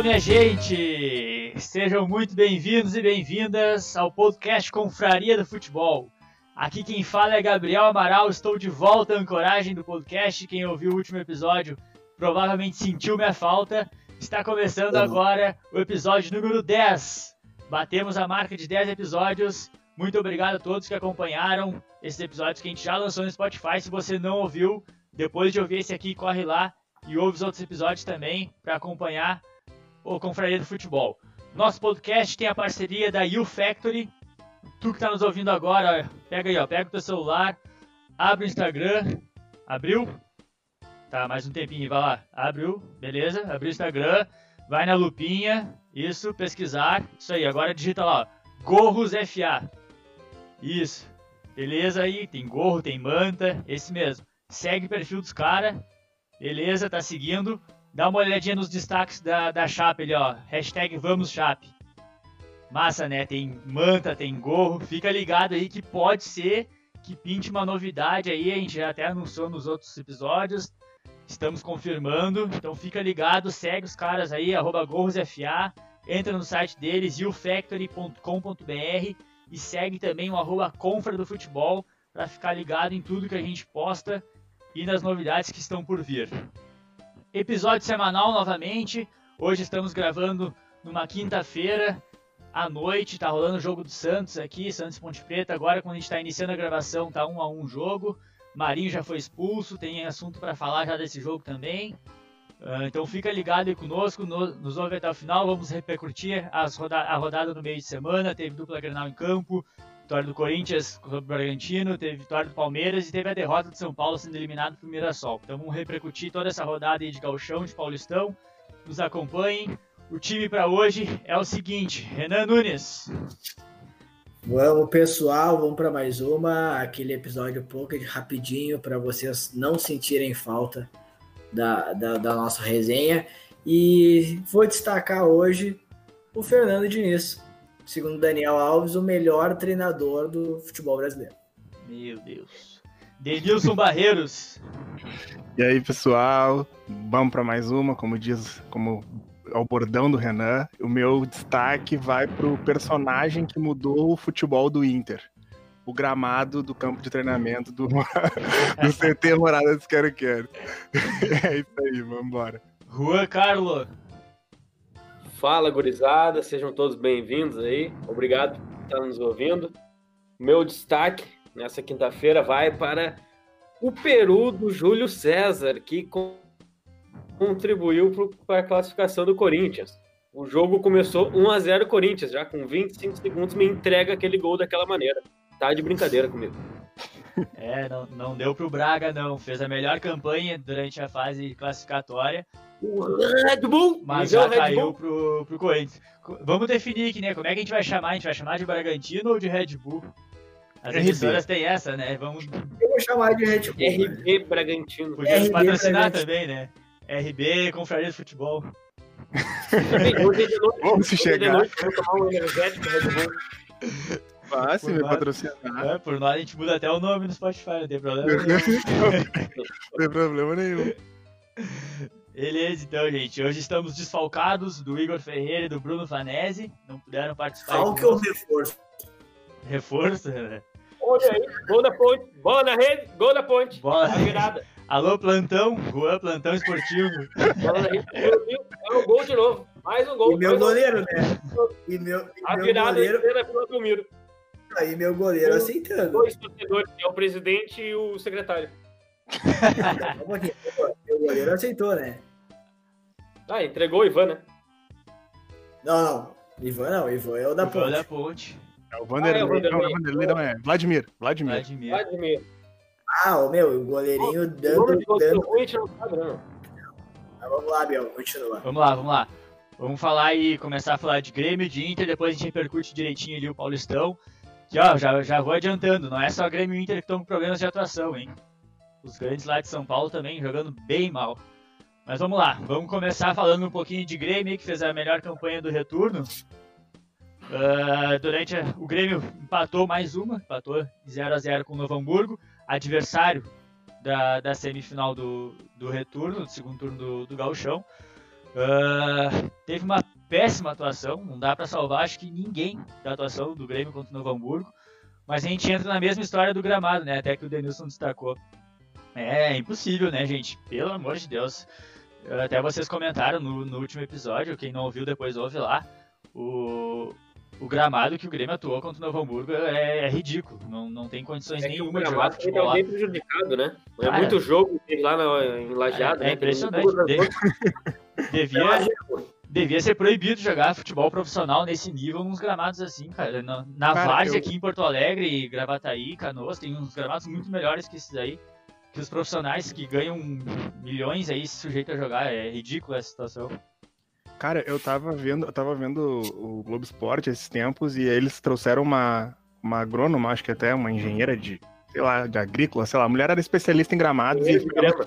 Alô, minha gente! Sejam muito bem-vindos e bem-vindas ao podcast Confraria do Futebol. Aqui quem fala é Gabriel Amaral, estou de volta à ancoragem do podcast. Quem ouviu o último episódio provavelmente sentiu minha falta. Está começando uhum. agora o episódio número 10. Batemos a marca de 10 episódios. Muito obrigado a todos que acompanharam esses episódios que a gente já lançou no Spotify. Se você não ouviu, depois de ouvir esse aqui, corre lá e ouve os outros episódios também para acompanhar o Confraria do Futebol. Nosso podcast tem a parceria da U Factory. Tu que está nos ouvindo agora, pega aí, ó, pega o teu celular, abre o Instagram. Abriu? Tá, mais um tempinho, vai lá. Abriu, beleza? Abriu o Instagram, vai na lupinha, isso, pesquisar. Isso aí, agora digita lá, ó, Gorros FA. Isso, beleza aí, tem gorro, tem manta, esse mesmo. Segue o perfil dos caras, beleza, tá seguindo. Dá uma olhadinha nos destaques da, da Chape ali, ó. Hashtag Vamos Chape. Massa, né? Tem manta, tem gorro. Fica ligado aí que pode ser que pinte uma novidade aí. A gente já até anunciou nos outros episódios. Estamos confirmando. Então fica ligado, segue os caras aí, arroba gorrosfa. Entra no site deles, youfactory.com.br e segue também o arroba Confra do Futebol para ficar ligado em tudo que a gente posta e nas novidades que estão por vir. Episódio semanal novamente. Hoje estamos gravando numa quinta-feira à noite. Tá rolando o jogo do Santos aqui, Santos Ponte Preta. Agora, quando a gente está iniciando a gravação, tá um a um jogo. Marinho já foi expulso, tem assunto para falar já desse jogo também. Uh, então fica ligado aí conosco, no, nos ouve até o final. Vamos repercutir as roda a rodada no meio de semana. Teve dupla Grenal em campo, vitória do Corinthians contra o Bragantino, teve vitória do Palmeiras e teve a derrota do São Paulo sendo eliminado pro Mirassol. Então vamos repercutir toda essa rodada aí de gauchão, de paulistão. Nos acompanhem. O time para hoje é o seguinte, Renan Nunes. Vamos, pessoal, vamos para mais uma, aquele episódio pouco de rapidinho para vocês não sentirem falta da, da, da nossa resenha. E vou destacar hoje o Fernando Diniz segundo Daniel Alves, o melhor treinador do futebol brasileiro. Meu Deus. Denilson Barreiros. E aí, pessoal? Vamos para mais uma, como diz, como é o bordão do Renan. O meu destaque vai para o personagem que mudou o futebol do Inter. O gramado do campo de treinamento do, do CT Morada dos Quero Quero. É isso aí, vamos embora. Juan Carlos. Fala, gurizada, sejam todos bem-vindos aí. Obrigado por estar nos ouvindo. Meu destaque nessa quinta-feira vai para o Peru do Júlio César, que contribuiu para a classificação do Corinthians. O jogo começou 1 a 0 Corinthians, já com 25 segundos me entrega aquele gol daquela maneira. Tá de brincadeira comigo. É, não, não deu pro Braga, não. Fez a melhor campanha durante a fase classificatória. O Red Bull! Mas já caiu pro, pro Corinthians. Vamos definir aqui, né? Como é que a gente vai chamar? A gente vai chamar de Bragantino ou de Red Bull? As emissoras têm essa, né? Vamos... Eu vou chamar de Red Bull. RB né? Bragantino. Podia RB patrocinar Bragantino. também, né? RB Confraria de Futebol. Vamos se chegar. Vamos tomar um energético Red Bull. Fácil, me patrocinar. É, por nós a gente muda até o nome no Spotify, não tem problema nenhum. não tem problema nenhum. Beleza, então, gente. Hoje estamos desfalcados do Igor Ferreira e do Bruno Fanese. Não puderam participar. Falque ou reforço? Reforço, né? Olha aí, gol da ponte, bola na rede, gol da ponte. Bola na virada. Alô, plantão, Juan, plantão esportivo. Bola na rede, é um gol de novo. Mais um gol. E meu goleiro, né? E meu, e a meu virada goleiro... pela Belmiro. Aí meu goleiro aceitando. Dois torcedores, é o presidente e o secretário. meu goleiro aceitou, né? Ah, entregou o Ivan, né? Não, não. Ivan não, Ivan é o da Ponte. da Ponte. É o Vanderlei, ah, é o Vanderlei. Não, Vanderlei não é. Vladimir. Vladimir. Vladimir. Vladimir. Ah, o meu, o goleirinho dando. dando... Ruim, não sabe, não. Ah, vamos lá, Biel, continua. Vamos lá, vamos lá. Vamos falar e começar a falar de Grêmio, de Inter, depois a gente repercute direitinho ali o Paulistão. Que ó, já, já vou adiantando, não é só Grêmio e Inter que estão com problemas de atuação, hein? Os grandes lá de São Paulo também jogando bem mal. Mas vamos lá, vamos começar falando um pouquinho de Grêmio, que fez a melhor campanha do retorno. Uh, durante a, o Grêmio empatou mais uma, empatou 0 a 0 com o Novo Hamburgo, adversário da, da semifinal do, do retorno, do segundo turno do, do Gauchão. Uh, teve uma péssima atuação, não dá para salvar acho que ninguém da atuação do Grêmio contra o Novo Hamburgo, mas a gente entra na mesma história do gramado, né? Até que o Denilson destacou. É impossível, né, gente? Pelo amor de Deus. Até vocês comentaram no, no último episódio, quem não ouviu depois ouve lá. O, o gramado que o Grêmio atuou contra o Novo Hamburgo é, é ridículo. Não, não tem condições é nenhuma de jogar futebol lá. É bem prejudicado, né? É Cara, muito jogo lá na, em Lajeado. É, né? é impressionante. devia, devia ser proibido jogar futebol profissional nesse nível nos gramados assim, cara. Na, na cara, Várzea eu... aqui em Porto Alegre, Gravataí, Canoas, tem uns gramados muito melhores que esses aí. Que os profissionais que ganham milhões aí se sujeitam a jogar. É ridícula essa situação. Cara, eu tava vendo, eu tava vendo o Globo Esporte esses tempos e eles trouxeram uma, uma agrônoma, acho que até uma engenheira de, sei lá, de agrícola, sei lá, a mulher era especialista em gramados e, foi ela,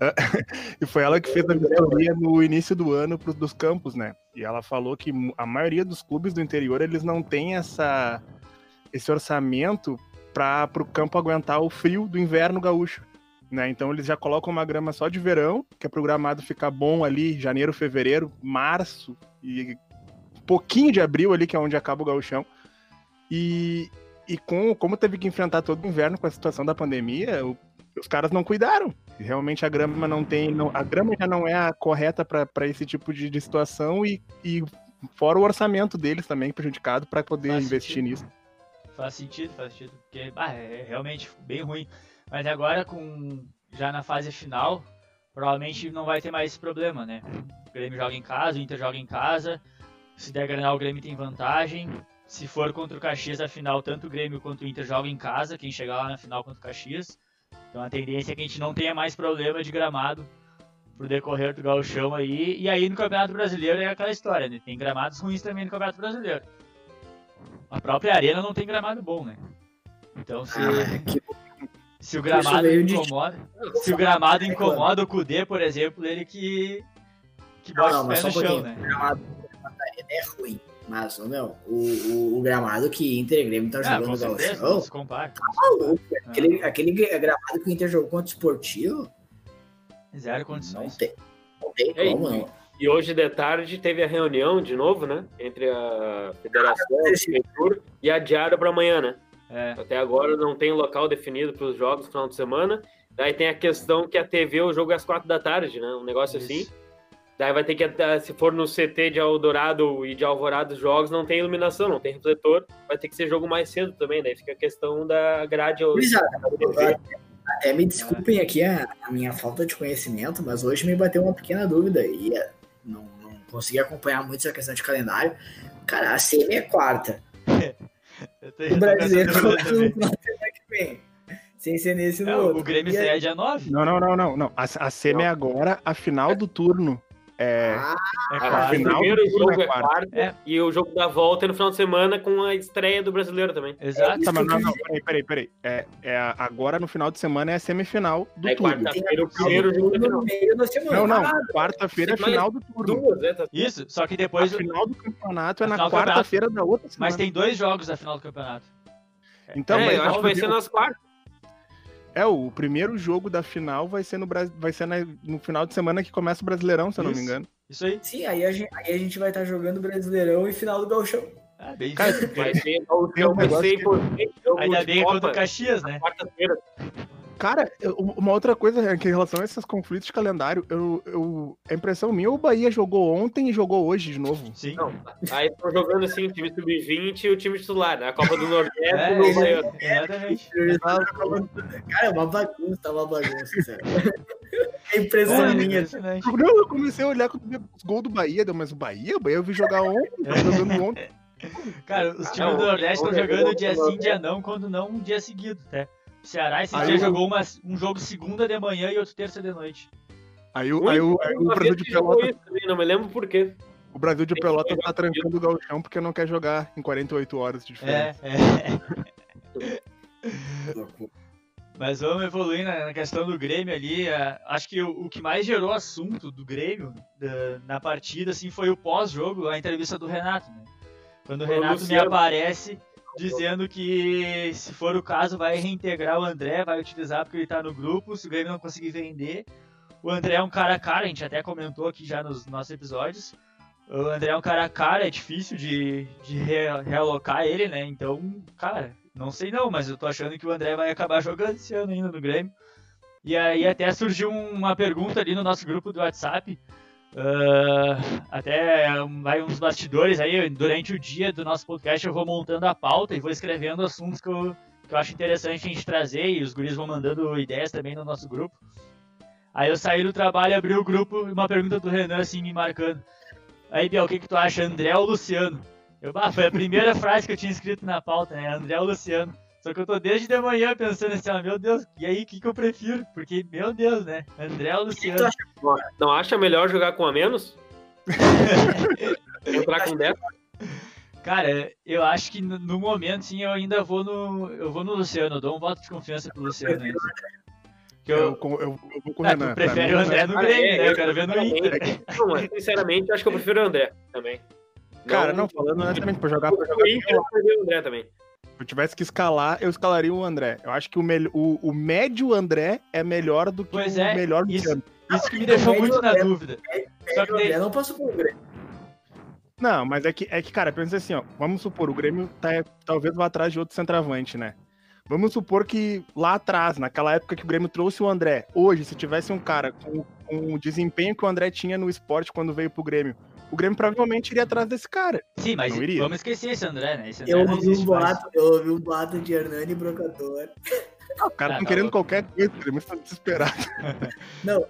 e foi ela que fez a vistoria no início do ano pros, dos campos, né? E ela falou que a maioria dos clubes do interior, eles não têm essa, esse orçamento para o campo aguentar o frio do inverno gaúcho. Né? Então eles já colocam uma grama só de verão, que é programado ficar bom ali janeiro, fevereiro, março e pouquinho de abril ali, que é onde acaba o gauchão. E, e com, como teve que enfrentar todo o inverno com a situação da pandemia, o, os caras não cuidaram. Realmente a grama não tem. Não, a grama já não é a correta para esse tipo de, de situação e, e fora o orçamento deles também prejudicado para poder faz investir sentido. nisso. Faz sentido, faz sentido. Porque bah, é realmente bem ruim. Mas agora, com já na fase final, provavelmente não vai ter mais esse problema, né? O Grêmio joga em casa, o Inter joga em casa. Se der Granal, o Grêmio tem vantagem. Se for contra o Caxias, a final, tanto o Grêmio quanto o Inter jogam em casa, quem chegar lá na final contra o Caxias. Então a tendência é que a gente não tenha mais problema de gramado pro decorrer do gauchão aí. E aí no Campeonato Brasileiro é aquela história, né? Tem gramados ruins também no Campeonato Brasileiro. A própria arena não tem gramado bom, né? Então se... Ah, se o gramado incomoda, se o gramado incomoda o Kudê, por exemplo, ele que que bota não, não, o pé no chão, né? O gramado é ruim, mas meu, o, o, o gramado que Inter e Grêmio tá ah, jogando no Gauchão, se compara. Tá maluco, ah. aquele, aquele gramado que o Inter jogou contra o Esportivo, zero condições. Não tem, não tem Ei, como, não. E hoje de tarde teve a reunião de novo, né? Entre a Federação, ah, e a Diário para amanhã, né? É. Até agora não tem local definido para os jogos no final de semana. Daí tem a questão que a TV o jogo é às quatro da tarde, né? Um negócio Isso. assim. Daí vai ter que, se for no CT de Eldorado e de Alvorada os jogos, não tem iluminação, não tem refletor, vai ter que ser jogo mais cedo também, daí fica a questão da grade. Exato. Até me desculpem aqui a, a, minha falta de conhecimento, mas hoje me bateu uma pequena dúvida e eh, não, não consegui acompanhar muito essa questão de calendário. Cara, a semi é quarta. o brasileiro no final que vem. Sem ser nesse no outro. O Grêmio estreia dia 9? Não, não, não, não. não. A, a semi é agora a final do turno. É, ah, é quarta. O primeiro jogo é quarta. É. E o jogo da volta é no final de semana com a estreia do brasileiro também. Exato. É tá, mas não, não, peraí, peraí, peraí. É, é, agora no final de semana é a semifinal do é turno. Quarta-feira o primeiro jogo no meio da semana. Não, não. Quarta-feira é a final do turno. Duas, né? Tá Isso, só que depois. A final do campeonato é na quarta-feira da outra semana. Mas tem dois jogos da final do campeonato. Então, é, mas eu acho que vai ser nas quartas. É, o primeiro jogo da final vai ser no, vai ser no final de semana que começa o Brasileirão, se eu não me engano. Isso aí. Sim, aí a gente, aí a gente vai estar tá jogando Brasileirão e final do Gauchão. Ah, bem Cara, vai ser, vai ser Ainda bem contra o Caxias, né? Quarta-feira. Cara, uma outra coisa é que em relação a esses conflitos de calendário, eu, eu, a impressão minha, o Bahia jogou ontem e jogou hoje de novo. Sim. Não, aí estão jogando assim, o time sub-20 e o time titular, né? A Copa do Nordeste é, no Bahia. Exatamente. Cara, é uma bagunça, uma bagunça, sério. É impressão é, minha. Não, eu comecei a olhar quando os gols do Bahia, mas o Bahia, o Bahia eu vi jogar ontem, é. jogando ontem. Cara, os times do Nordeste estão jogando dia sim, dia não, quando não um dia seguido, até. O Ceará esse aí dia eu... jogou uma, um jogo segunda de manhã e outro terça de noite. Aí, o, aí, o, aí o Brasil de Pelota. não me lembro por quê. O Brasil de Pelota tá trancando o Gauchão porque não quer jogar em 48 horas de diferença. É, é. Mas vamos evoluir na, na, questão do Grêmio ali. Uh, acho que o, o, que mais gerou assunto do Grêmio da, na partida assim, foi o pós-jogo, a entrevista do Renato. Né? Quando o Renato me aparece dizendo que, se for o caso, vai reintegrar o André, vai utilizar porque ele tá no grupo, se o Grêmio não conseguir vender, o André é um cara cara, a gente até comentou aqui já nos nossos episódios. O André é um cara cara, é difícil de, de re, realocar ele, né? Então, cara, não sei não, mas eu tô achando que o André vai acabar jogando esse ano ainda no Grêmio. E aí até surgiu uma pergunta ali no nosso grupo do WhatsApp. Uh, até vai uns bastidores aí, durante o dia do nosso podcast eu vou montando a pauta e vou escrevendo assuntos que eu, que eu acho interessante a gente trazer e os guris vão mandando ideias também no nosso grupo. Aí eu saí do trabalho, abri o grupo e uma pergunta do Renan assim me marcando. Aí, Biel, o que, que tu acha, André ou Luciano? Eu, bah, foi a primeira frase que eu tinha escrito na pauta, né? André ou Luciano. Só que eu tô desde de manhã pensando assim, ó, meu Deus, e aí, o que, que eu prefiro? Porque, meu Deus, né? André ou Luciano? Não acha melhor jogar com a menos? Entrar com 10? Cara, eu acho que no momento, sim, eu ainda vou no. Eu vou no Luciano, eu dou um voto de confiança pro Luciano ainda. Que eu, eu, eu, eu vou com o ah, Renan. Prefere o André no Grêmio, né? Eu quero ver no Inter. Não, sinceramente, eu acho que eu prefiro o André também. Cara, não, falando honestamente, pra jogar. Pra jogar Inter, eu prefiro o André também. Se eu tivesse que escalar, eu escalaria o André. Eu acho que o, me... o, o médio André é melhor do que pois o é, melhor Luciano. Isso, isso que me deixou muito na dúvida. Só que daí... não posso o Grêmio. Não, mas é que, é que, cara, pensa assim, ó. Vamos supor, o Grêmio tá, talvez vá atrás de outro centroavante, né? Vamos supor que lá atrás, naquela época que o Grêmio trouxe o André, hoje, se tivesse um cara com, com o desempenho que o André tinha no esporte quando veio pro Grêmio, o Grêmio provavelmente iria atrás desse cara. Sim, mas vamos esquecer esse André, né? Esse André eu, ouvi um boato, eu ouvi um boato de Hernani Brocador. Ah, o cara ah, tá querendo qualquer coisa, o Grêmio tá desesperado. Não,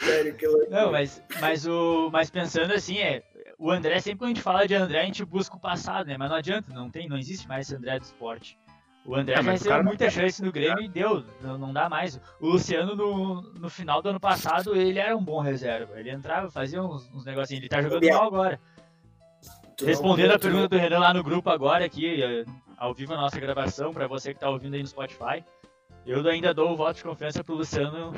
sério, que eu... Não, mas, mas, o, mas pensando assim, é, o André, sempre que a gente fala de André, a gente busca o passado, né? Mas não adianta, não, tem, não existe mais esse André do esporte. O André é, já recebeu muita chance no Grêmio e deu, não, não, dá mais. O Luciano, no, no final do ano passado, ele era um bom reserva. Ele entrava, fazia uns, uns negocinhos. Ele tá jogando mal agora. Respondendo a pergunta do Renan lá no grupo agora, aqui, eh, ao vivo a nossa gravação, para você que tá ouvindo aí no Spotify, eu ainda dou o voto de confiança pro Luciano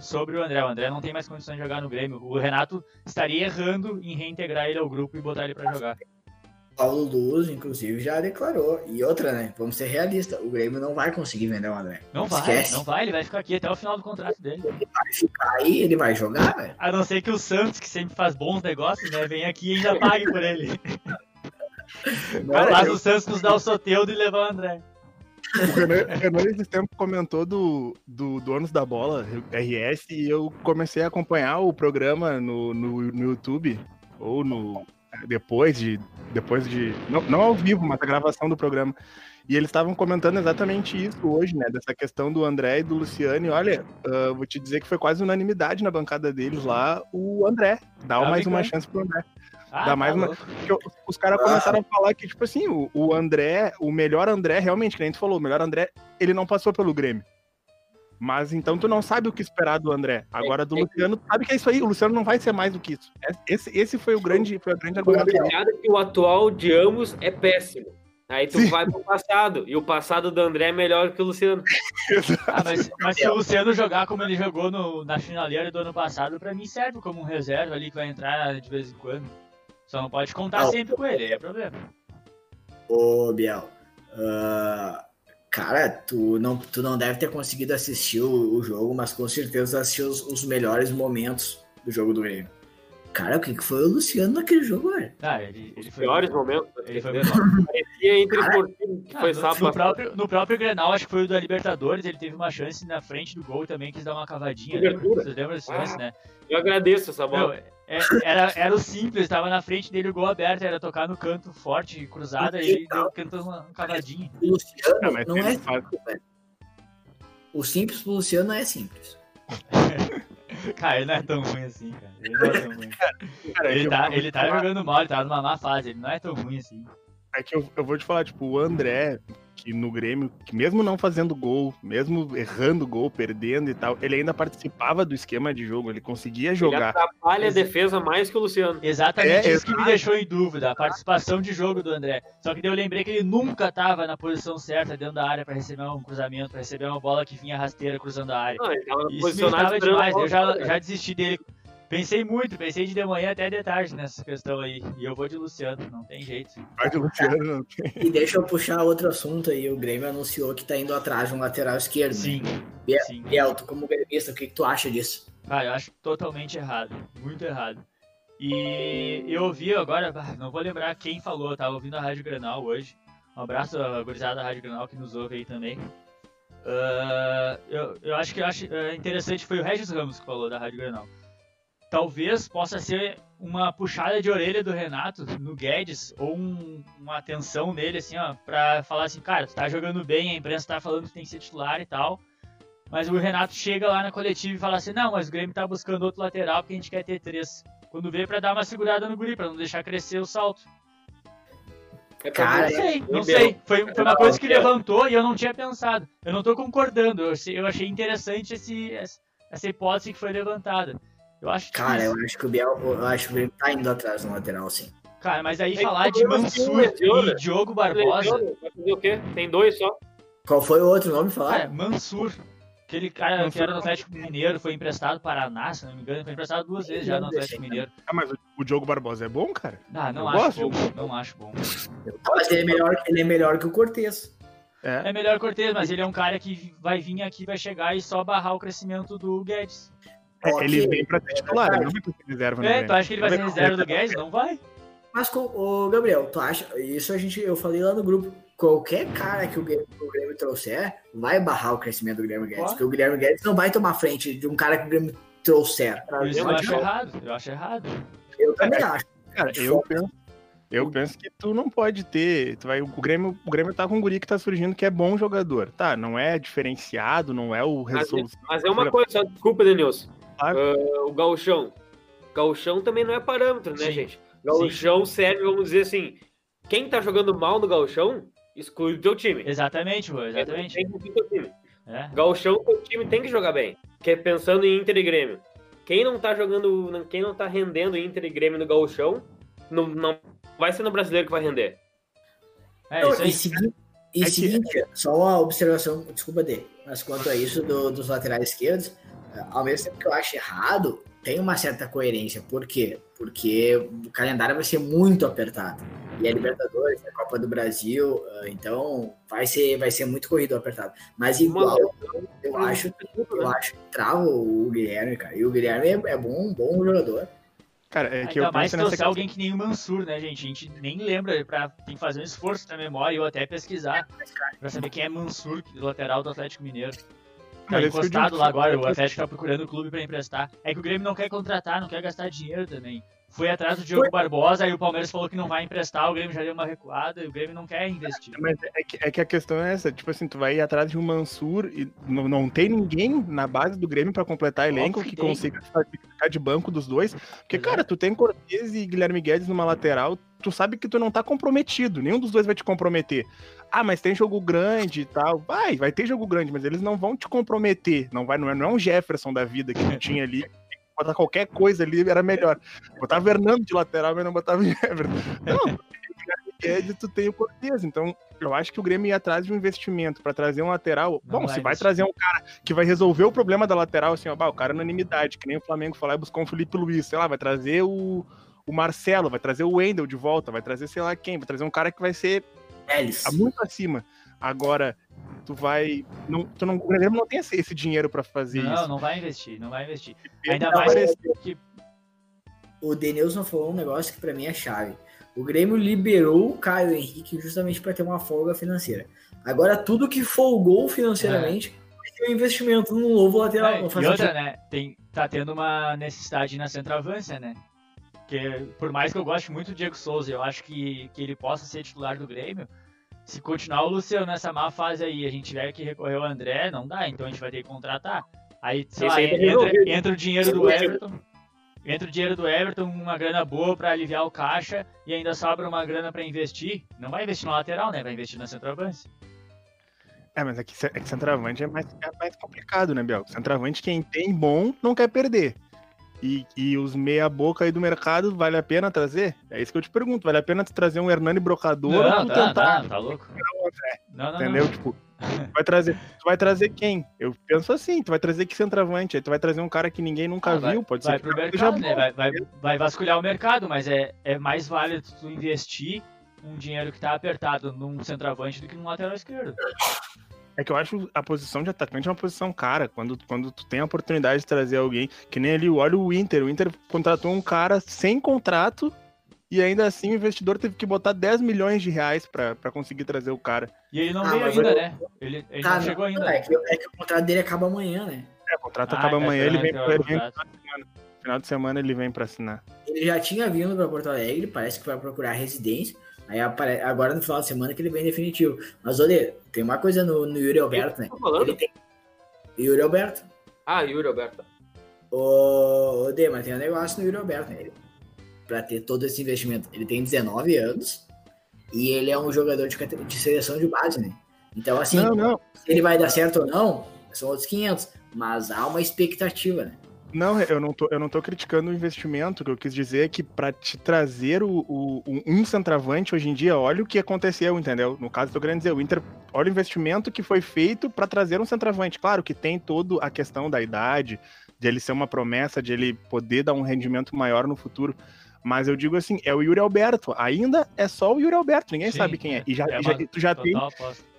sobre o André. O André não tem mais condições de jogar no Grêmio. O Renato estaria errando em reintegrar ele ao grupo e botar ele para jogar. Paulo Luz, inclusive, já declarou. E outra, né? Vamos ser realistas. O Grêmio não vai conseguir vender o André. Não vai, Esquece. não vai. Ele vai ficar aqui até o final do contrato dele. Ele vai ficar aí, ele vai jogar, velho. A não ser que o Santos, que sempre faz bons negócios, né? Vem aqui e ainda pague por ele. Mas eu... o Santos nos dá o Soteudo e leva o André. O Renan, esse tempo comentou do, do Donos da Bola, RS, e eu comecei a acompanhar o programa no, no, no YouTube, ou no, depois de. Depois de. Não, não ao vivo, mas a gravação do programa. E eles estavam comentando exatamente isso hoje, né? Dessa questão do André e do Luciano. E olha, uh, vou te dizer que foi quase unanimidade na bancada deles lá, o André. Dá ah, mais uma chance pro André. Ah, Dá mais tá uma. Porque os caras começaram a falar que, tipo assim, o, o André, o melhor André, realmente, que a gente falou, o melhor André, ele não passou pelo Grêmio. Mas então tu não sabe o que esperar do André. Agora do é, é, Luciano, sabe que é isso aí. O Luciano não vai ser mais do que isso. Esse, esse foi o grande, foi a grande argumento. O que o atual de ambos é péssimo. Aí tu Sim. vai pro passado. E o passado do André é melhor que o Luciano. ah, mas, mas, se o Luciano jogar como ele jogou no, na finaleira do ano passado, pra mim serve como um reserva ali que vai entrar de vez em quando. Só não pode contar sempre com ele, é problema. Ô, Biel. Uh, Cara, tu não, tu não deve ter conseguido assistir o, o jogo, mas com certeza assistiu os, os, melhores momentos do jogo do Grêmio. Cara, o que, que foi o Luciano naquele jogo, velho? Ah, ele, ele foi piores momentos. Ele foi Parecia entre Cara, que foi ah, no, no, próprio, no próprio Grenal, acho que foi o da Libertadores, ele teve uma chance na frente do gol também, quis dar uma cavadinha. Lembra? Vocês lembram desse lance, né? Eu agradeço essa bola. Meu, é, era, era o simples, estava na frente dele o gol aberto, era tocar no canto forte, cruzada, e ele deu cantando uma cavadinha. O Luciano não, não é simples, velho. O simples pro Luciano não é simples. cara, ele não é tão ruim assim, cara. Ele não é tão ruim. Cara, ele, tá, ele tá jogando mal, ele tá numa má fase, ele não é tão ruim assim. É que eu, eu vou te falar, tipo, o André, que no Grêmio, que mesmo não fazendo gol, mesmo errando gol, perdendo e tal, ele ainda participava do esquema de jogo, ele conseguia jogar. Ele atrapalha a defesa mais que o Luciano. Exatamente é, isso que me deixou em dúvida, a participação de jogo do André. Só que daí eu lembrei que ele nunca estava na posição certa dentro da área para receber um cruzamento, para receber uma bola que vinha rasteira cruzando a área. Não, ele tava isso me irritava demais, eu já, já desisti dele Pensei muito, pensei de manhã até de tarde nessa questão aí. E eu vou de Luciano, não tem jeito. Vai de Luciano, não tem. E deixa eu puxar outro assunto aí. O Grêmio anunciou que tá indo atrás de um lateral esquerdo. Sim. Biel, sim. Biel, tu como gremista, o que, que tu acha disso? Cara, eu acho totalmente errado. Muito errado. E eu ouvi agora, não vou lembrar quem falou, eu tava ouvindo a Rádio Granal hoje. Um abraço à gurizada da Rádio Granal que nos ouve aí também. Uh, eu, eu acho que eu acho é, interessante, foi o Regis Ramos que falou da Rádio Granal. Talvez possa ser uma puxada de orelha do Renato no Guedes, ou um, uma atenção nele, assim, ó, pra falar assim, cara, tu tá jogando bem, a imprensa tá falando que tem que ser titular e tal. Mas o Renato chega lá na coletiva e fala assim: não, mas o Grêmio tá buscando outro lateral porque a gente quer ter três. Quando vê para dar uma segurada no guri, pra não deixar crescer o salto. É Cara, não sei, não sei. Foi, foi uma coisa que levantou e eu não tinha pensado. Eu não tô concordando. Eu achei, eu achei interessante esse, essa hipótese que foi levantada. Eu acho Cara, eu acho que o Biel, eu acho que o Grêmio tá indo atrás no lateral, sim. Cara, mas aí falar de Mansur e Diogo Barbosa. Vai fazer o quê? Tem dois só. Qual foi o outro nome falar? Cara, Mansur. Aquele cara que era do Atlético Mineiro foi emprestado para Paraná, se não me engano, foi emprestado duas vezes já no Atlético Mineiro. Ah, mas o Diogo Barbosa é bom, cara? Ah, não eu acho gosto. bom. Não acho bom. Mas ele é melhor, ele é melhor que o Cortez. É. é melhor que o Cortez, mas ele é um cara que vai vir aqui, vai chegar e só barrar o crescimento do Guedes. É, ele vem pra ser titular, ele não vai ser reserva. É, tu acha que ele vai ser reserva do Guedes? Não vai. Mas, o Gabriel, tu acha. Isso a gente, eu falei lá no grupo. Qualquer cara que o Grêmio, o Grêmio trouxer vai barrar o crescimento do Guilherme Guedes. Porque o Guilherme Guedes não vai tomar frente de um cara que o Grêmio trouxer. Isso eu acho errado. Eu acho errado. Eu também é, acho. Cara, eu penso, eu penso que tu não pode ter. Tu vai, o, Grêmio, o Grêmio tá com um guri que tá surgindo que é bom jogador. Tá, não é diferenciado, não é o resolução. Mas, mas é uma coisa, desculpa, Denilson. Uh, o Galchão. Galchão também não é parâmetro, né, Sim. gente? Gauchão serve, vamos dizer assim, quem tá jogando mal no Gauchão, exclui o teu time. Exatamente, pô, exatamente. Tem que teu time. É. Gauchão, o time tem que jogar bem. Que é pensando em Inter e Grêmio. Quem não tá jogando, quem não tá rendendo Inter e Grêmio no Gauchão, não, não vai ser no brasileiro que vai render. É, não, e, segui, e é seguinte, que... só uma observação, desculpa dele, mas quanto a isso do, dos laterais esquerdos, ao mesmo tempo que eu acho errado, tem uma certa coerência. Por quê? Porque o calendário vai ser muito apertado. E a Libertadores, a Copa do Brasil, ah, então vai ser, vai ser muito corrido apertado. Mas igual, eu acho, eu acho que trava o Guilherme, cara. E o Guilherme é, é bom, bom jogador. Cara, é que Ainda eu mais se trouxer alguém que nem o Mansur, né, gente? A gente nem lembra, pra, tem que fazer um esforço na memória e eu até pesquisar pra saber quem é Mansur, lateral do Atlético Mineiro. Tá encostado lá agora, o Atlético tá procurando o clube para emprestar. É que o Grêmio não quer contratar, não quer gastar dinheiro também. Foi atrás do Diogo Barbosa, aí o Palmeiras falou que não vai emprestar, o Grêmio já deu uma recuada e o Grêmio não quer investir. Mas é que, é que a questão é essa, tipo assim, tu vai ir atrás de um Mansur e não, não tem ninguém na base do Grêmio para completar elenco que, que consiga ficar de banco dos dois. Porque, Exato. cara, tu tem Cortez e Guilherme Guedes numa lateral, tu sabe que tu não tá comprometido, nenhum dos dois vai te comprometer. Ah, mas tem jogo grande e tal. Vai, vai ter jogo grande, mas eles não vão te comprometer. Não vai, não é, não é um Jefferson da vida que tu tinha ali. Botar qualquer coisa ali era melhor. Botava Fernando de lateral, mas não botava Jefferson. Não, Guedes, tu tem o Cortez. Então, eu acho que o Grêmio ia atrás de um investimento para trazer um lateral. Não Bom, vai se vai trazer um cara que vai resolver o problema da lateral, assim, ó, bah, o cara é unanimidade, que nem o Flamengo falar, buscar um Felipe Luiz, sei lá, vai trazer o, o Marcelo, vai trazer o Wendel de volta, vai trazer sei lá quem, vai trazer um cara que vai ser Eles. muito acima. Agora, tu vai. Não, tu não, o Grêmio não tem esse, esse dinheiro para fazer não, isso. Não, não vai investir, não vai investir. Ainda mais que. O Denilson falou um negócio que para mim é chave. O Grêmio liberou o Caio Henrique justamente para ter uma folga financeira. Agora, tudo que folgou financeiramente é. vai ter um investimento num novo lateral. É, e outra, né? Tem, tá tendo uma necessidade na centroavância, né? Porque por mais que eu goste muito do Diego Souza, eu acho que, que ele possa ser titular do Grêmio. Se continuar o Luciano nessa má fase aí a gente tiver que recorrer ao André, não dá, então a gente vai ter que contratar. Aí, sei lá, entra, entra, o dinheiro do Everton. Entra o dinheiro do Everton, uma grana boa para aliviar o caixa e ainda sobra uma grana para investir. Não vai investir no lateral, né? Vai investir na centroavante. É, mas aqui é que centroavante é mais, é mais complicado, né, Biel? Centroavante, quem tem bom, não quer perder e, e os meia-boca aí do mercado, vale a pena trazer? É isso que eu te pergunto. Vale a pena trazer um Hernani brocador não, ou tá, tentar... Tá, tá louco? Não, não, Entendeu? Não. Tipo, vai trazer, tu vai trazer quem? Eu penso assim, tu vai trazer que centroavante, aí tu vai trazer um cara que ninguém nunca ah, viu, vai, pode vai ser pro mercado, né? vai, vai, vai vasculhar o mercado, mas é, é mais válido tu investir um dinheiro que tá apertado num centroavante do que num lateral esquerdo. É que eu acho a posição de atacante é uma posição cara. Quando, quando tu tem a oportunidade de trazer alguém, que nem ali, olha o Inter. O Inter contratou um cara sem contrato e ainda assim o investidor teve que botar 10 milhões de reais pra, pra conseguir trazer o cara. E ele não ah, veio ainda, eu... né? Ele, ele tá, não chegou ainda. É que, é que, o contrato dele acaba amanhã, né? É, o contrato ah, acaba é, amanhã, é, ele vem, então, ele vem semana. Final de semana ele vem pra assinar. Ele já tinha vindo pra Porto Alegre, parece que vai procurar residência. Aí agora no final de semana que ele vem definitivo. Mas olha, tem uma coisa no, no Yuri Alberto, né? Tá ele tem... Yuri Alberto. Ah, Yuri Alberto. Ô, Dê, mas tem um negócio no Yuri Alberto, né? Pra ter todo esse investimento. Ele tem 19 anos e ele é um jogador de, de seleção de base, né? Então, assim, não, não. se ele vai dar certo ou não, são outros 500. Mas há uma expectativa, né? Não, eu não tô, eu não tô criticando o investimento. O que eu quis dizer é que para te trazer o, o, um centroavante hoje em dia, olha o que aconteceu, entendeu? No caso, querendo dizer, o Inter, olha o investimento que foi feito para trazer um centroavante. Claro que tem toda a questão da idade, de ele ser uma promessa, de ele poder dar um rendimento maior no futuro. Mas eu digo assim, é o Yuri Alberto. Ainda é só o Yuri Alberto, ninguém Sim, sabe quem é. E já, é já tu já tem. Posso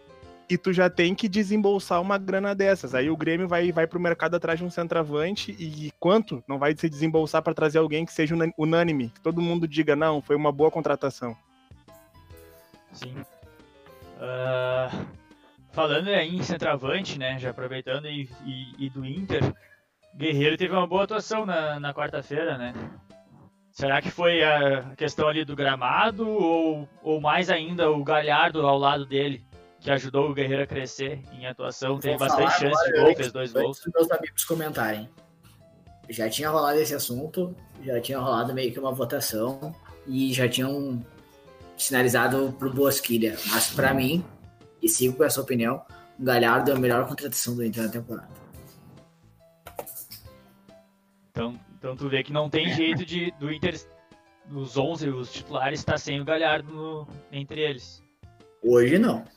e tu já tem que desembolsar uma grana dessas. Aí o Grêmio vai, vai pro mercado atrás de um centroavante e quanto não vai se desembolsar para trazer alguém que seja unânime, que todo mundo diga, não, foi uma boa contratação. Sim. Uh, falando em centroavante, né, já aproveitando e, e, e, do Inter, Guerreiro teve uma boa atuação na, na quarta-feira, né? Será que foi a questão ali do gramado ou, ou mais ainda o Galhardo ao lado dele? Que ajudou o Guerreiro a crescer em atuação, teve bastante chance de gol, fez dois gols. Meus amigos comentarem. Já tinha rolado esse assunto, já tinha rolado meio que uma votação e já tinham sinalizado pro Bosquilha. Mas para mim, e sigo com essa opinião, o Galhardo é a melhor contratação do Inter na temporada. Então, então tu vê que não tem jeito de do Inter, dos 11, os titulares, estar tá sem o Galhardo no, entre eles. Hoje não.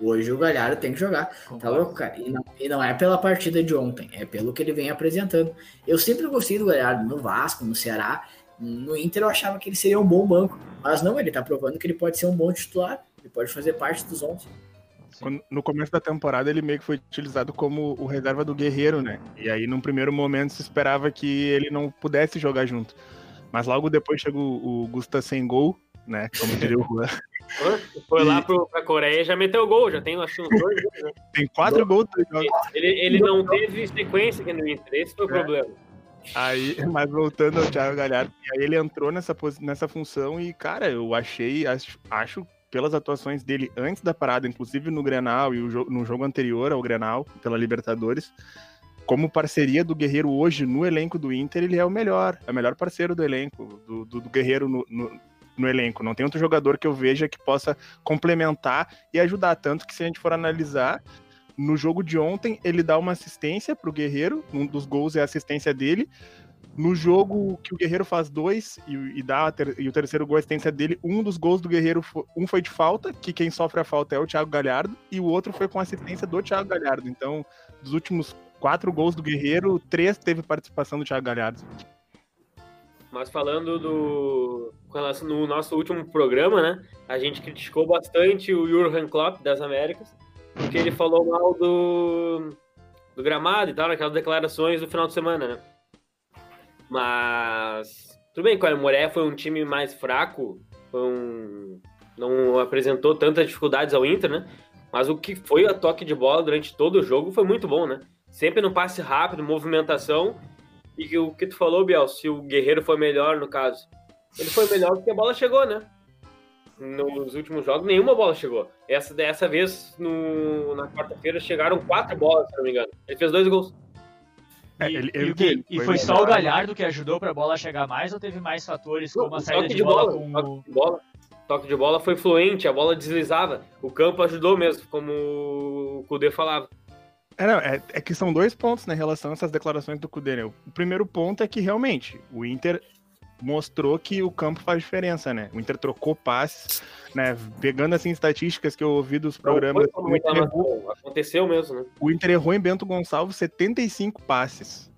Hoje o Galhardo tem que jogar. Concordo. Tá louco, cara? E não, e não, é pela partida de ontem, é pelo que ele vem apresentando. Eu sempre gostei do Galhardo no Vasco, no Ceará. No Inter eu achava que ele seria um bom banco. Mas não, ele tá provando que ele pode ser um bom titular. Ele pode fazer parte dos 11. No começo da temporada ele meio que foi utilizado como o reserva do Guerreiro, né? E aí num primeiro momento se esperava que ele não pudesse jogar junto. Mas logo depois chegou o Gusta sem gol, né? Como diria o Juan. Foi lá pro, pra Coreia e já meteu gol, já tem acho, uns dois né? Tem quatro gols. Ele, ele não teve sequência aqui no Inter, esse foi o é. problema. Aí, mas voltando ao Thiago Galhardo, aí ele entrou nessa, nessa função e, cara, eu achei, acho, acho pelas atuações dele antes da parada, inclusive no Grenal e no jogo anterior ao Grenal, pela Libertadores, como parceria do Guerreiro hoje no elenco do Inter, ele é o melhor, é o melhor parceiro do elenco, do, do, do Guerreiro no, no, no elenco. Não tem outro jogador que eu veja que possa complementar e ajudar. Tanto que se a gente for analisar, no jogo de ontem, ele dá uma assistência para o Guerreiro, um dos gols é a assistência dele. No jogo que o Guerreiro faz dois e, e dá ter, e o terceiro gol a assistência dele, um dos gols do Guerreiro, um foi de falta, que quem sofre a falta é o Thiago Galhardo, e o outro foi com assistência do Thiago Galhardo. Então, dos últimos quatro gols do Guerreiro, três teve participação do Thiago Galhardo. Mas falando do. No nosso último programa, né? A gente criticou bastante o Jurgen Klopp das Américas, porque ele falou mal do, do gramado e tal, naquelas declarações do final de semana, né? Mas. Tudo bem, o Moré foi um time mais fraco, um, não apresentou tantas dificuldades ao Inter, né? Mas o que foi a toque de bola durante todo o jogo foi muito bom, né? Sempre no passe rápido, movimentação e o que tu falou, Biel, se o Guerreiro foi melhor no caso, ele foi melhor porque a bola chegou, né? Nos últimos jogos, nenhuma bola chegou. Essa, dessa vez, no, na quarta-feira, chegaram quatro bolas, se não me engano. Ele fez dois gols. É, ele, ele, e, e, foi, foi só o Galhardo que ajudou para a bola chegar mais ou teve mais fatores como a saída de, de, bola, com toque de bola? Toque de bola foi fluente, a bola deslizava. O campo ajudou mesmo, como o Kudê falava. É, não, é, é, que são dois pontos né, em relação a essas declarações do Cudê. Né? O primeiro ponto é que realmente o Inter mostrou que o campo faz diferença, né? O Inter trocou passes, né? Pegando assim estatísticas que eu ouvi dos programas. O Inter errou, aconteceu mesmo, né? O Inter errou em Bento Gonçalves 75 passes.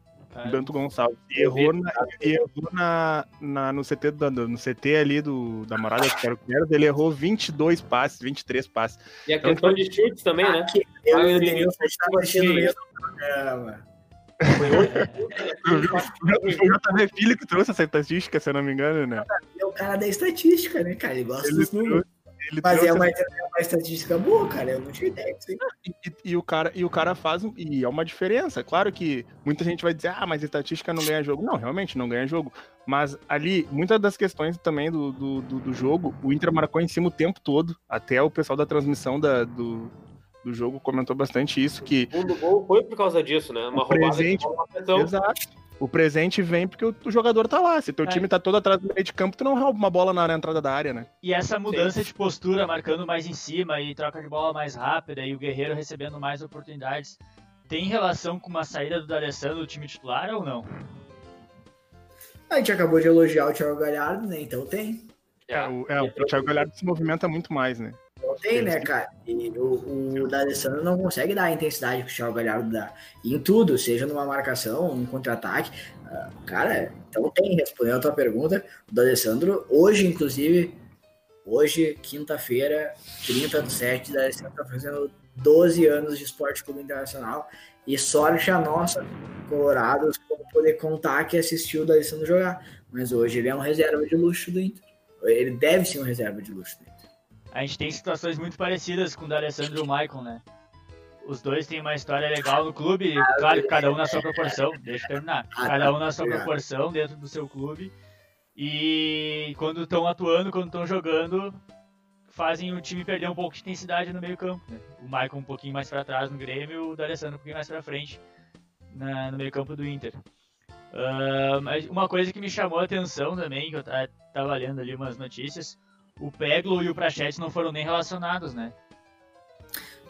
Bento Gonçalves. E errou, na, e errou na, na, no, CT, da, no CT ali do, da morada do Quero Quero, ele errou 22 passes, 23 passes. E a então, questão de chutes também, né? Aqui, eu, eu, eu, eu estava assistindo mesmo programa. Foi o JV Filho que trouxe essa estatística, se eu não me engano, né? É o cara da estatística, né, cara? Ele gosta ele dos números. Ele Mas é uma, é uma, estatística boa, cara. Eu não tinha ideia disso. E, e, e, o cara, e o cara faz. E é uma diferença. Claro que muita gente vai dizer, ah, mas estatística não ganha jogo. Não, realmente não ganha jogo. Mas ali, muitas das questões também do, do, do, do jogo, o Inter marcou em cima o tempo todo. Até o pessoal da transmissão da, do, do jogo comentou bastante isso. Que o segundo gol foi por causa disso, né? Uma roubada presente, Exato. O presente vem porque o, o jogador tá lá. Se teu é. time tá todo atrás do meio de campo, tu não rouba uma bola na, na entrada da área, né? E essa mudança Sim. de postura, marcando mais em cima e troca de bola mais rápida e o Guerreiro recebendo mais oportunidades, tem relação com uma saída do D'Alessandro do time titular ou não? A gente acabou de elogiar o Thiago Galhardo, né? Então tem. É, o, é, o Thiago Galhardo se movimenta muito mais, né? Não tem, né, cara? E o, o D'Alessandro não consegue dar a intensidade que o Thiago Galhardo dá. em tudo, seja numa marcação, num contra-ataque. Uh, cara, então tem, respondendo a tua pergunta, o D'Alessandro, hoje, inclusive, hoje, quinta-feira, 30 do 7, o D'Alessandro tá fazendo 12 anos de esporte clube internacional. E sorte a nossa, Colorados, por poder contar que assistiu o D'Alessandro jogar. Mas hoje ele é um reserva de luxo do Inter. Ele deve ser um reserva de luxo do Inter a gente tem situações muito parecidas com o D'Alessandro e o Michael, né? Os dois têm uma história legal no clube, claro, cada um na sua proporção, deixa eu terminar. Cada um na sua proporção dentro do seu clube. E quando estão atuando, quando estão jogando, fazem o time perder um pouco de intensidade no meio campo. Né? O Michael um pouquinho mais para trás no Grêmio, o D'Alessandro um pouquinho mais para frente na, no meio campo do Inter. Uh, mas uma coisa que me chamou a atenção também, que eu estava lendo ali umas notícias, o Peglo e o Prachetes não foram nem relacionados, né?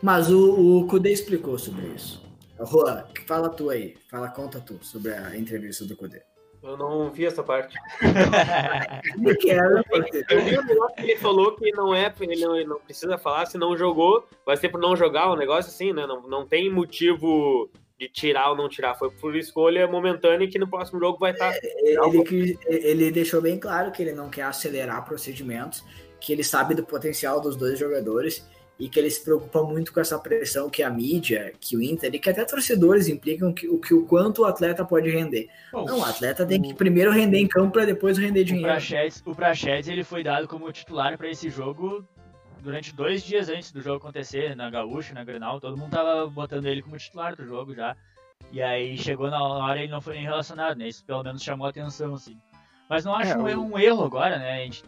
Mas o, o Kudê explicou sobre isso. Juan, fala tu aí, fala, conta tu sobre a entrevista do Kudê. Eu não vi essa parte. eu quero, eu vi o negócio que ele falou que não é, ele não, ele não precisa falar, se não jogou, vai ser por não jogar, um negócio assim, né? Não, não tem motivo de tirar ou não tirar, foi por escolha momentânea que no próximo jogo vai estar. Tá é, ele, ele deixou bem claro que ele não quer acelerar procedimentos, que ele sabe do potencial dos dois jogadores e que ele se preocupa muito com essa pressão que a mídia, que o Inter e que até torcedores implicam que o, que o quanto o atleta pode render. Bom, não, o atleta tem que primeiro render em campo para depois render dinheiro. O Prachedes, ele foi dado como titular para esse jogo durante dois dias antes do jogo acontecer, na Gaúcha, na Grenal, todo mundo tava botando ele como titular do jogo já. E aí chegou na hora e ele não foi nem relacionado, né? Isso pelo menos chamou atenção, assim. Mas não acho é, um, um erro agora, né? A gente,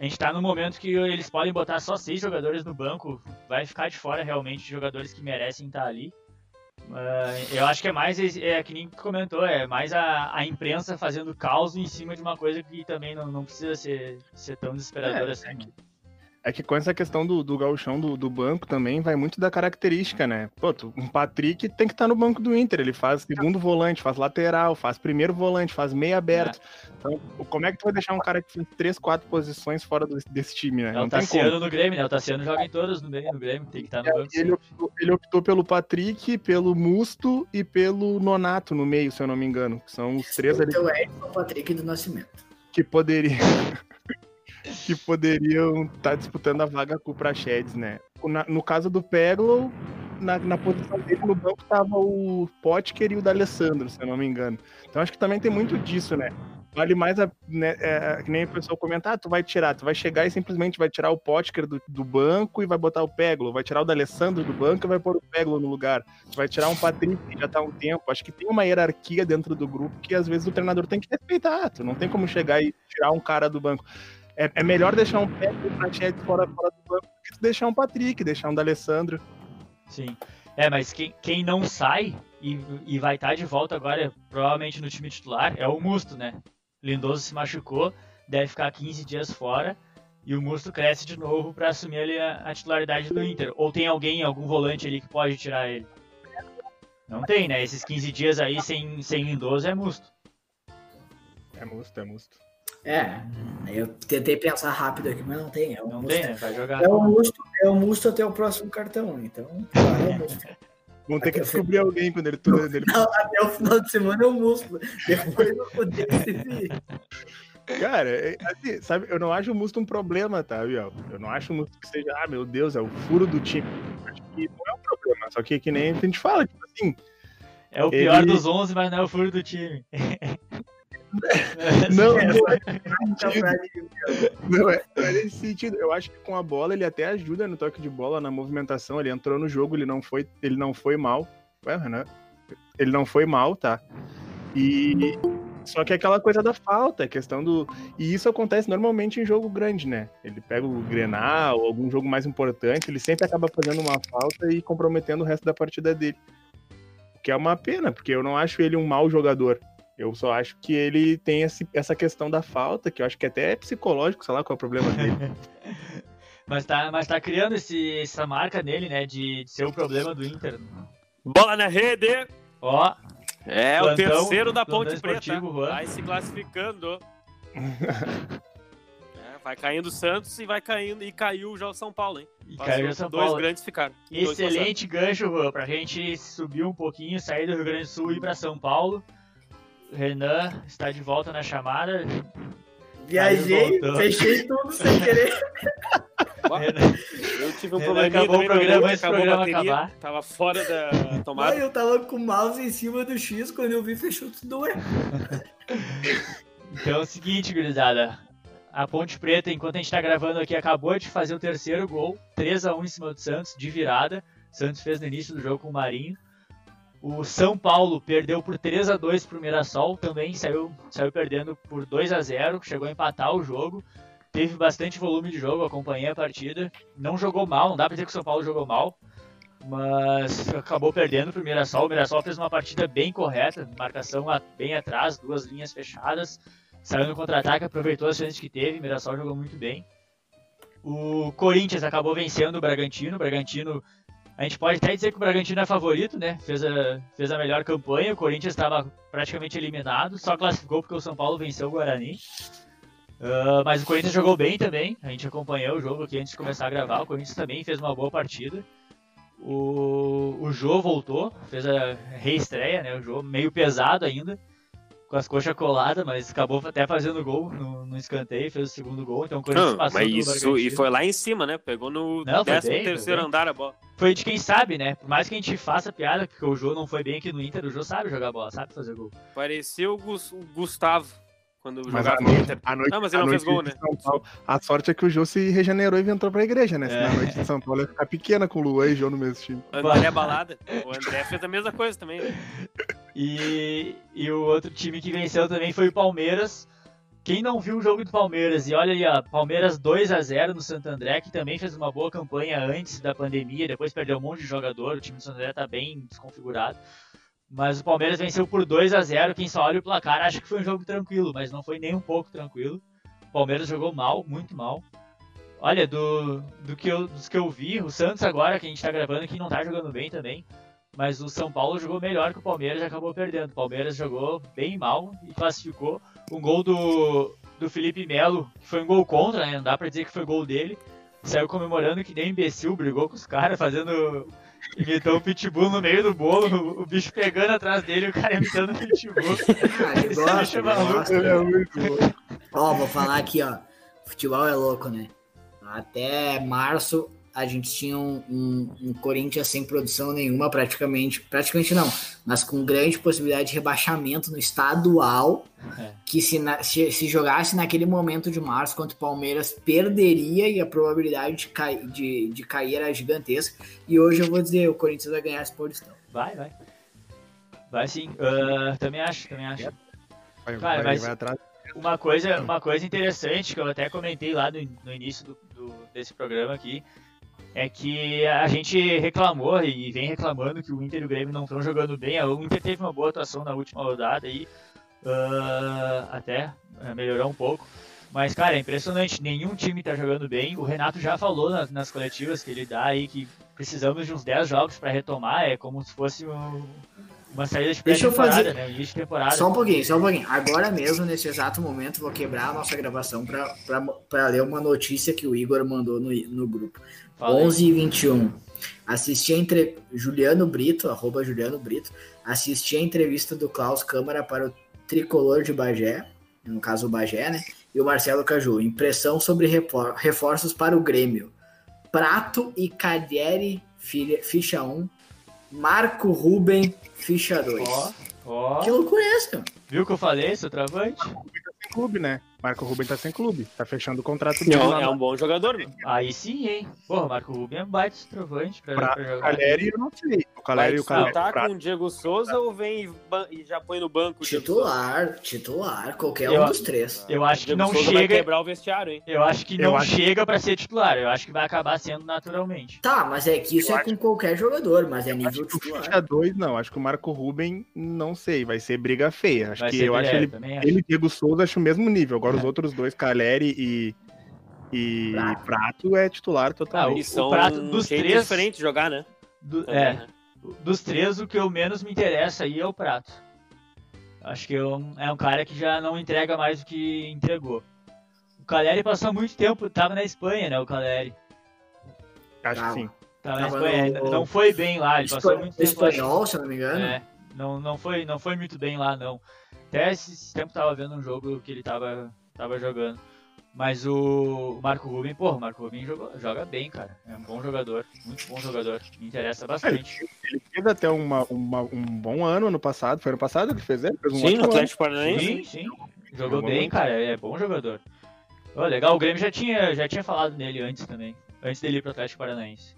a gente tá no momento que eles podem botar só seis jogadores no banco, vai ficar de fora realmente jogadores que merecem estar ali. Uh, eu acho que é mais, é, que nem comentou, é mais a, a imprensa fazendo caos em cima de uma coisa que também não, não precisa ser, ser tão desesperadora é, assim. É é que com essa questão do, do gauchão do, do, banco também vai muito da característica, né? Pô, tu, um Patrick tem que estar tá no banco do Inter. Ele faz segundo volante, faz lateral, faz primeiro volante, faz meio aberto. É. Então, como é que tu vai deixar um cara que fez três, quatro posições fora do, desse time, né? É o Tassiano no Grêmio, né? O Tassiano joga em todas no, no Grêmio, tem que estar tá no é, banco. Ele optou, ele optou, pelo Patrick, pelo Musto e pelo Nonato no meio, se eu não me engano. São os três ali. Então é o Patrick do Nascimento. Que poderia. que poderiam estar tá disputando a vaga com o Prachedes, né? no caso do Peglo, na, na, posição dele no banco tava o Potker e o D'Alessandro, se eu não me engano. Então acho que também tem muito disso, né? Vale mais a, né, é, que nem o pessoal comentar, ah, tu vai tirar, tu vai chegar e simplesmente vai tirar o Potker do, do banco e vai botar o Peglo, vai tirar o D'Alessandro do banco e vai pôr o Peglo no lugar. Tu vai tirar um Patrick que já tá há um tempo. Acho que tem uma hierarquia dentro do grupo que às vezes o treinador tem que respeitar. Tu não tem como chegar e tirar um cara do banco. É, é melhor deixar um Pepe Prachetes fora, fora do banco do que deixar um Patrick, deixar um D'Alessandro. Sim. É, mas quem, quem não sai e, e vai estar tá de volta agora, provavelmente no time titular, é o Musto, né? Lindoso se machucou, deve ficar 15 dias fora e o Musto cresce de novo para assumir ali a, a, titularidade do Inter. Ou tem alguém, algum volante ali que pode tirar ele? Não tem, né? Esses 15 dias aí sem, sem Lindoso é Musto. É Musto, é Musto. É, eu tentei pensar rápido aqui, mas não tem. É o não musto, tem, né? vai jogar. É o Musto, é o Musto até o próximo cartão, então. É Musto. Vão ter que descobrir alguém quando ele... Quando ele... Não, até o final de semana é o músculo. Depois eu vou se Cara, é, assim, sabe, eu não acho o Musto um problema, tá, Biel? Eu não acho o Musto que seja, ah, meu Deus, é o furo do time. Acho que não é um problema, só que que nem a gente fala, tipo assim. É o pior ele... dos 11, mas não é o furo do time. não, não, é, não é, é nesse sentido. Eu acho que com a bola ele até ajuda no toque de bola, na movimentação. Ele entrou no jogo, ele não foi, ele não foi mal. Ué, Renan? Ele não foi mal, tá? E só que é aquela coisa da falta, a questão do. E isso acontece normalmente em jogo grande, né? Ele pega o Grenal, algum jogo mais importante, ele sempre acaba fazendo uma falta e comprometendo o resto da partida dele. O que é uma pena, porque eu não acho ele um mau jogador. Eu só acho que ele tem esse, essa questão da falta, que eu acho que até é psicológico, sei lá qual é o problema dele. mas, tá, mas tá criando esse, essa marca nele, né? De, de ser o problema do Inter. Bola na rede! Ó, é, Plantão, o terceiro da Ponte Preta. Vai se classificando. é, vai caindo o Santos e vai caindo. E caiu já o São Paulo, hein? E caiu o São dois Paulo. grandes ficaram. Excelente gancho, Juan, pra gente subir um pouquinho, sair do Rio Grande do Sul e ir pra São Paulo. Renan está de volta na chamada. Viajei, fechei tudo sem querer. Eu tive um problema. Acabou o programa, esse programa acabar. Tava fora da tomada. eu tava com o mouse em cima do X, quando eu vi, fechou tudo. Então é o seguinte, gurizada. A Ponte Preta, enquanto a gente tá gravando aqui, acabou de fazer o terceiro gol. 3 a 1 em cima do Santos, de virada. O Santos fez no início do jogo com o Marinho. O São Paulo perdeu por 3 a 2 pro Mirassol, também saiu, saiu perdendo por 2 a 0 chegou a empatar o jogo teve bastante volume de jogo, acompanhei a partida. Não jogou mal, não dá pra dizer que o São Paulo jogou mal, mas acabou perdendo pro Mirassol. O Mirassol fez uma partida bem correta, marcação bem atrás, duas linhas fechadas, saiu no contra-ataque, aproveitou as chances que teve. O Mirassol jogou muito bem. O Corinthians acabou vencendo o Bragantino. O Bragantino, a gente pode até dizer que o Bragantino é favorito, né? Fez a, fez a melhor campanha. O Corinthians estava praticamente eliminado, só classificou porque o São Paulo venceu o Guarani. Uh, mas o Corinthians jogou bem também. A gente acompanhou o jogo aqui antes de começar a gravar. O Corinthians também fez uma boa partida. O, o Jô voltou, fez a reestreia, né? O Jô meio pesado ainda, com as coxas coladas, mas acabou até fazendo gol no, no escanteio, fez o segundo gol. Então o Corinthians Não, passou mas isso, E foi lá em cima, né? Pegou no 13 terceiro andar a bola. Foi de quem sabe, né? Por mais que a gente faça piada, porque o Jô não foi bem aqui no Inter, o Jô sabe jogar bola, sabe fazer gol. Pareceu o Gustavo quando mas jogava no Inter. A noite, não, mas ele não fez gol, né? Paulo, a sorte é que o Jô se regenerou e entrou pra igreja, né? É. Senão a noite de São Paulo ia ficar pequena com o Luan e Jô no mesmo time. André é balada. O André fez a mesma coisa também. Né? E, e o outro time que venceu também foi o Palmeiras. Quem não viu o jogo do Palmeiras, e olha ali, ó, Palmeiras 2 a 0 no Santo André, que também fez uma boa campanha antes da pandemia, depois perdeu um monte de jogador, o time do Santo André tá bem desconfigurado. Mas o Palmeiras venceu por 2 a 0 Quem só olha o placar acha que foi um jogo tranquilo, mas não foi nem um pouco tranquilo. O Palmeiras jogou mal, muito mal. Olha, do, do que eu, dos que eu vi, o Santos agora, que a gente tá gravando aqui, não tá jogando bem também. Mas o São Paulo jogou melhor que o Palmeiras e acabou perdendo. O Palmeiras jogou bem mal e classificou. Um gol do, do Felipe Melo, que foi um gol contra, né? Não dá pra dizer que foi gol dele. Saiu comemorando que nem imbecil, brigou com os caras, fazendo Imitou o Pitbull no meio do bolo, o bicho pegando atrás dele, o cara imitando o Pitbull. Cara, ele gosta, gosta. Ele é muito bom. Ó, vou falar aqui, ó. Futebol é louco, né? Até março a gente tinha um, um, um, Corinthians sem produção nenhuma, praticamente. Praticamente não, mas com grande possibilidade de rebaixamento no estadual. É. Que se, na, se, se, jogasse naquele momento de março contra o Palmeiras, perderia e a probabilidade de, cai, de, de cair era gigantesca. E hoje eu vou dizer: o Corinthians vai ganhar esse posição. Vai, vai. Vai sim. Uh, também acho, também acho. Vai, vai, vai, vai atrás. Uma coisa, uma coisa interessante que eu até comentei lá no, no início do, do, desse programa aqui é que a gente reclamou e vem reclamando que o Inter e o Grêmio não estão jogando bem. O Inter teve uma boa atuação na última rodada aí, uh, até uh, melhorou um pouco. Mas, cara, é impressionante, nenhum time está jogando bem. O Renato já falou nas, nas, coletivas que ele dá aí que precisamos de uns 10 jogos para retomar, é como se fosse um, uma saída de Deixa eu fazer. Né? De temporada. Só um pouquinho, só um pouquinho. Agora mesmo, nesse exato momento, vou quebrar a nossa gravação para ler uma notícia que o Igor mandou no, no grupo. 11 e 21. Assisti a entre... Juliano Brito, arroba Juliano Brito, assisti a entrevista do Klaus Câmara para o Tricolor de Bagé, no caso o Bagé, né? E o Marcelo Caju. Impressão sobre reforços para o Grêmio. Prato e Cadieri, ficha 1. Marco Ruben, ficha 2. Ó, ó. Que loucura é essa? Viu o que eu falei, seu travante? Sem clube, né? Marco Ruben tá sem clube. Tá fechando o contrato dele. Não, é um bom jogador, mano. Aí sim, hein? Porra, Marco Ruben é um baita centroavante pra, pra, pra jogar. Caleri, eu não sei. O Caleri e o Caleri. tá com o Diego Souza ou vem e já põe no banco? Titular, titular, qualquer eu, um dos três. Eu acho que não Souza chega. Vai quebrar o vestiário, hein? Eu acho que não acho... chega pra ser titular. Eu acho que vai acabar sendo naturalmente. Tá, mas é que isso eu é acho... com qualquer jogador, mas é nível acho titular. Que o dois, não. Acho que o Marco Ruben, não sei, vai ser briga feia. Acho vai que eu acho ele, acho. ele e Diego Souza acho o mesmo nível. Agora os outros dois, Caleri e e Prato, Prato é titular total. Ah, e são o Prato dos três diferentes jogar, né? Do, Também, é. Né? Dos três, o que eu menos me interessa aí é o Prato. Acho que eu, é um cara que já não entrega mais do que entregou. O Caleri passou muito tempo, tava na Espanha, né? O Caleri. Acho que sim. Tava, na Espanha, no... não foi bem lá, ele passou muito tempo. Espanhol, se eu não me engano. É, não, não, foi, não foi muito bem lá, não. Até esse tempo tava vendo um jogo que ele tava, tava jogando. Mas o Marco Rubin, pô, o Marco Rubin joga, joga bem, cara. É um bom jogador, muito bom jogador. Me interessa bastante. Ele, ele fez até uma, uma, um bom ano ano passado. Foi ano passado que fez ele? Fez um sim, no Atlético Paranaense. Sim, sim. Jogou bem, cara. É bom jogador. Oh, legal, o Grêmio já tinha, já tinha falado nele antes também. Antes dele ir pro Atlético Paranaense.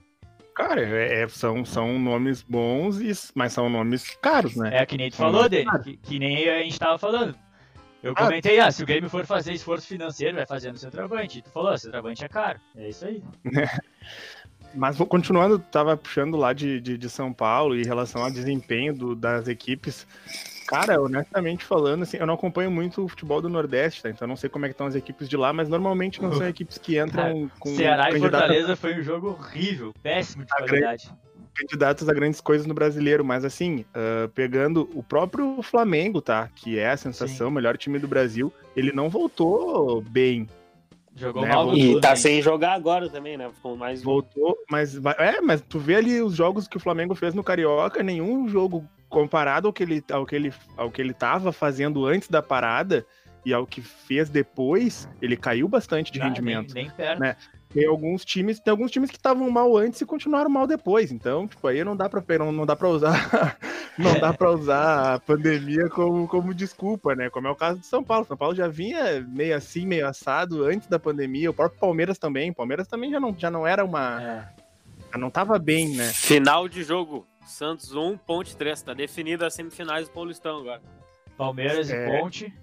Cara, é, é, são, são nomes bons, mas são nomes caros, né? É, que nem tu falou dele, que, que nem a gente tava falando. Eu ah, comentei, ah, se o Grêmio for fazer esforço financeiro, vai fazendo centroavante. E tu falou, centroavante é caro. É isso aí. Mas continuando, tava puxando lá de, de, de, São Paulo em relação ao desempenho do, das equipes. Cara, honestamente falando, assim, eu não acompanho muito o futebol do Nordeste, tá? Então não sei como é que estão as equipes de lá, mas normalmente não são equipes que entram Cara, com. Ceará e Fortaleza foi um jogo horrível, péssimo de qualidade candidatos a grandes coisas no brasileiro, mas assim, uh, pegando o próprio Flamengo, tá? Que é a sensação, Sim. melhor time do Brasil, ele não voltou bem. Jogou né? mal E tudo, tá né? sem jogar agora também, né? Ficou mais. Voltou, mas. É, mas tu vê ali os jogos que o Flamengo fez no Carioca, nenhum jogo comparado ao que ele, ao que ele, ao que ele tava fazendo antes da parada e ao que fez depois, ele caiu bastante de ah, rendimento. Nem, nem perto. Né? Tem alguns times, tem alguns times que estavam mal antes e continuaram mal depois. Então, tipo, aí não dá para não, não dá para usar não dá para usar a pandemia como, como desculpa, né? Como é o caso de São Paulo. São Paulo já vinha meio assim, meio assado antes da pandemia. O próprio Palmeiras também. O Palmeiras também já não, já não era uma é. já não tava bem, né? Final de jogo. Santos 1, Ponte 3. Tá definido as semifinais do Paulistão agora. Palmeiras é... e Ponte.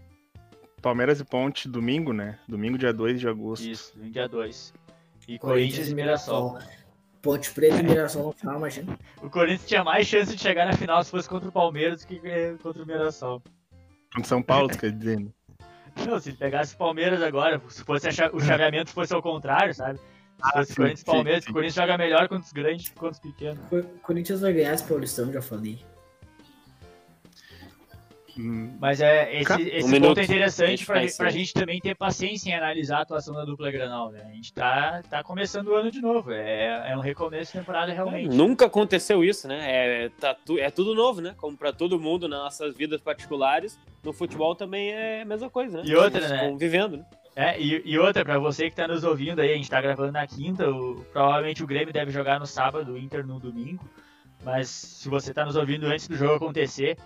Palmeiras e Ponte, domingo, né? Domingo, dia 2 de agosto. Isso, domingo, dia 2. E Corinthians, e Mirassol. Ponte Preta e Mirassol no final, imagina. O Corinthians tinha mais chance de chegar na final se fosse contra o Palmeiras do que contra o Mirassol. Contra São Paulo, quer dizer, né? Não, se pegasse o Palmeiras agora, se fosse o chaveamento fosse ao contrário, sabe? Ah, fosse Corinthians Palmeiras, sim, sim. o Corinthians joga melhor contra os grandes que contra os pequenos. O Corinthians vai ganhar esse Paulistão, já falei. Mas é, esse, esse um ponto é interessante para a gente também ter paciência em analisar a atuação da dupla Granal. Né? A gente tá, tá começando o ano de novo. É, é um recomeço de temporada realmente. Nunca aconteceu isso, né? É, tá tu, é tudo novo, né? Como para todo mundo nas nossas vidas particulares, no futebol também é a mesma coisa, né? E outra, né? Convivendo, né? É, e, e outra, para você que está nos ouvindo aí, a gente está gravando na quinta, o, provavelmente o Grêmio deve jogar no sábado, o Inter no domingo. Mas se você está nos ouvindo antes do jogo acontecer,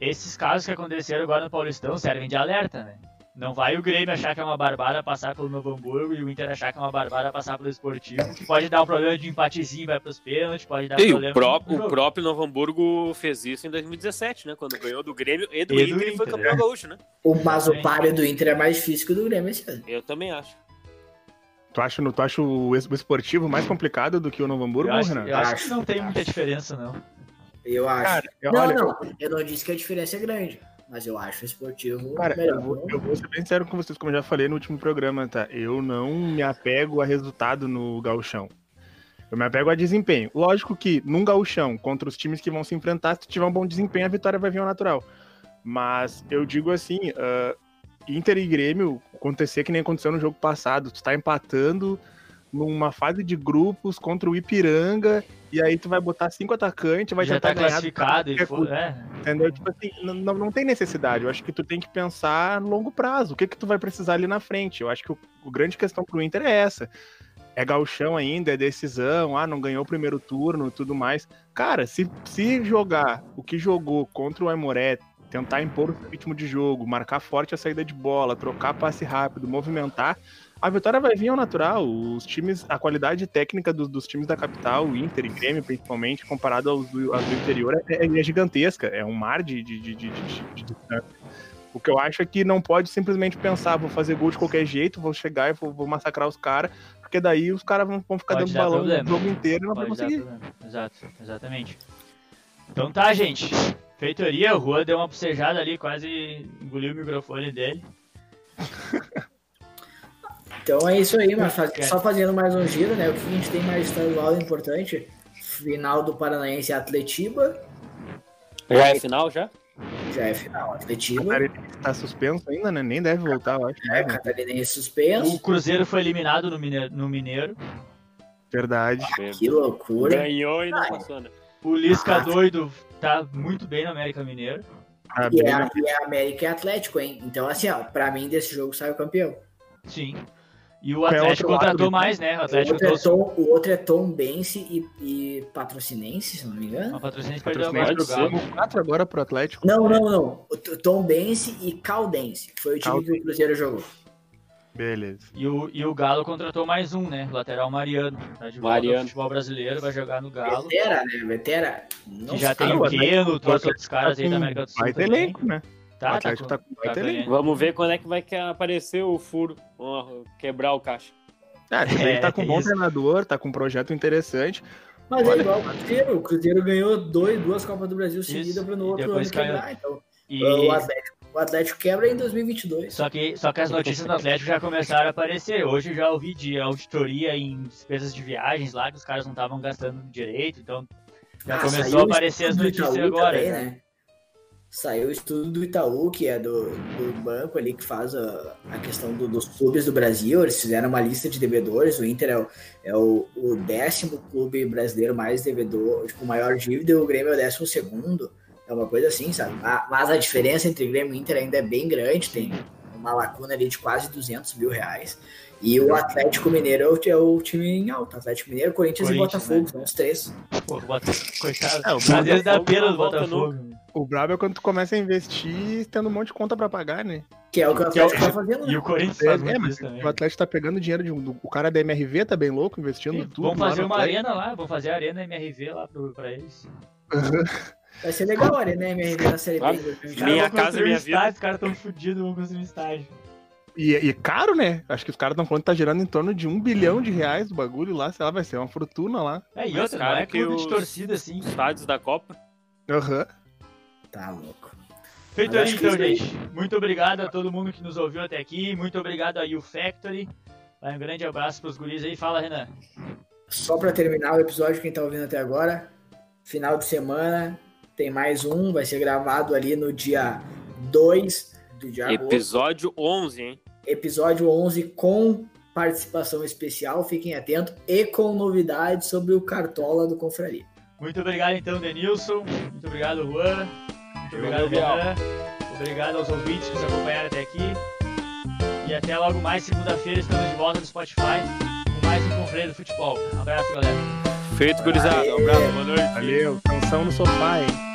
esses casos que aconteceram agora no Paulistão servem de alerta, né? Não vai o Grêmio achar que é uma barbada passar pelo Novo Hamburgo e o Inter achar que é uma barbada passar pelo Esportivo, que pode dar um problema de empatezinho, vai pros pênaltis, pode dar e problema... O, próprio, o próprio Novo Hamburgo fez isso em 2017, né? Quando ganhou do Grêmio e do, e Inter, do Inter e foi campeão é. gaúcho, né? O, mas o páreo do Inter é mais difícil que o do Grêmio esse ano. Eu também acho. Tu acha, tu acha o esportivo mais complicado do que o Novo Hamburgo, eu acho, Renan? Eu acho que não tem muita diferença, não. Eu acho. Cara, eu, não, olha, não, eu não disse que a diferença é grande, mas eu acho o esportivo cara, melhor. Eu vou, eu vou ser bem sério com vocês, como eu já falei no último programa, tá? Eu não me apego a resultado no gauchão. Eu me apego a desempenho. Lógico que num gauchão, contra os times que vão se enfrentar, se tu tiver um bom desempenho, a vitória vai vir ao natural. Mas eu digo assim, uh, Inter e Grêmio acontecer que nem aconteceu no jogo passado. Tu tá empatando numa fase de grupos contra o Ipiranga, e aí tu vai botar cinco atacantes, vai Já tentar tá ganhar classificado e qualquer fo- custo. é. Entendeu? Tipo assim, não, não tem necessidade. Eu acho que tu tem que pensar no longo prazo. O que que tu vai precisar ali na frente? Eu acho que o, o grande questão pro Inter é essa. É gauchão ainda, é decisão, ah, não ganhou o primeiro turno e tudo mais. Cara, se, se jogar o que jogou contra o Aimoré, tentar impor o ritmo de jogo, marcar forte a saída de bola, trocar passe rápido, movimentar, a vitória vai vir ao natural. Os times, a qualidade técnica dos, dos times da capital, Inter e Grêmio principalmente, comparado aos do, aos do interior, é, é gigantesca. É um mar de, de, de, de, de-. O que eu acho é que não pode simplesmente pensar, vou fazer gol de qualquer jeito, vou chegar e vou, vou massacrar os caras, porque daí os caras vão, vão ficar Pode dando balão problema. o jogo inteiro e não vai Pode conseguir. Exato, exatamente. Então tá, gente. Feitoria, o Juan deu uma bocejada ali, quase engoliu o microfone dele. Então é isso aí, mas faz- É. só fazendo mais um giro, né? O que a gente tem mais estadual importante? Final do Paranaense e Atletiba. Já é final, já? Já é final. O Atletiba. Catarinense tá suspenso ainda, né? Nem deve voltar, eu acho. É, né? Catarinense O suspenso. Cruzeiro foi eliminado no Mineiro. No Mineiro. Verdade. Que loucura. Ganhou e não Ai. passou, né? O Lisca doido tá muito bem no América Mineiro. Tá E é, né? e é América e Atlético, hein? Então, assim, ó, pra mim desse jogo sai o campeão. Sim. E o Qual é o Atlético lado contratou do- mais, né? O O Atlético outro, é Tom, o outro é Tom Bense e, e Patrocinense, se não me engano. uma patrocinante perdeu agora quatro agora pro Atlético. Não, não, não. O Tom Bense e Caldense. Foi o time Caldense. que o Cruzeiro jogou. Beleza. E o, e o Galo contratou mais um, né? Lateral Mariano. Tá de Mariano. no futebol brasileiro, vai jogar no Galo. Vetera, né? Vetera. Já tem o o Atlético- Keno, o trouxe Atlético outros caras tá aí da América do Sul. Também. elenco, né? Tá, O Atlético tá com ganhando. elenco. Vamos ver quando é que vai aparecer o furo. Quebrar o caixa. Ah, ele É, tá com um bom isso. treinador, tá com um projeto interessante. Mas Olha- é igual o Cruzeiro. O Cruzeiro ganhou dois, duas Copas do Brasil seguidas para no outro ano caiu. quebrar. Então, E... o, Atlético, o Atlético quebra em 2022. Só que, só que as notícias do Atlético já começaram a aparecer. Hoje eu já ouvi de auditoria em despesas de viagens lá, que os caras não estavam gastando direito, então já Ah, começou a aparecer as notícias agora. também, né? Saiu o estudo do Itaú, que é do, do banco ali que faz a, a questão do- dos clubes do Brasil. Eles fizeram uma lista de devedores. O Inter é o, é o, o décimo clube brasileiro mais devedor, tipo, maior dívida, e o Grêmio é o décimo segundo. É uma coisa assim, sabe? Ma- Mas a diferença entre Grêmio e Inter ainda é bem grande. Tem uma lacuna ali de quase 200 mil reais. E o Atlético Mineiro é o, é o time em alta. Atlético Mineiro, Corinthians, Corinthians, e Botafogo, né? são os três. Pô, coitado. É, o Às vezes dá Botafogo pena do volta Botafogo. O brabo é quando tu começa a investir tendo um monte de conta pra pagar, né? Que é o que o Que é o- Atlético tá fazendo. E né? o Corinthians É, faz é, mas também. o Atlético tá pegando dinheiro de um. do- O cara da MRV tá bem louco, investindo Sim, tudo. Vamos fazer uma Atlético. arena lá, vamos fazer a arena MRV lá pro, pra eles. Vai ser legal a Arena MRV na Série B. Ah, em 2020. Minha casa, minha estádio, Os caras tão fodidos, vão construir um estádio. E, e caro, né? Acho que os caras estão falando que tá gerando em torno de um bilhão de reais do bagulho lá, sei lá, vai ser uma fortuna lá. É, e outra, não caro é que clube de os- torcida assim. Estádios da Copa. Aham. Tá louco. Feito Mas aí, então, isso aí- gente. Muito obrigado a todo mundo que nos ouviu até aqui. Muito obrigado a U Factory. Um grande abraço pros guris aí. Fala, Renan. Só pra terminar o episódio, quem tá ouvindo até agora, final de semana, tem mais um, vai ser gravado ali no dia 2 do dia agosto. Episódio 11, hein? Episódio 11 com participação especial, fiquem atentos, e com novidades sobre o Cartola do Confraria. Muito obrigado, então, Denilson. Muito obrigado, Juan. Muito obrigado. Renan. Obrigado aos ouvintes que nos acompanharam até aqui. E até logo mais, segunda-feira, estamos de volta no Spotify com mais um Confreio do Futebol. Um abraço, galera. Feito, gurizada. Um abraço, boa noite. Valeu, canção no sofá, hein?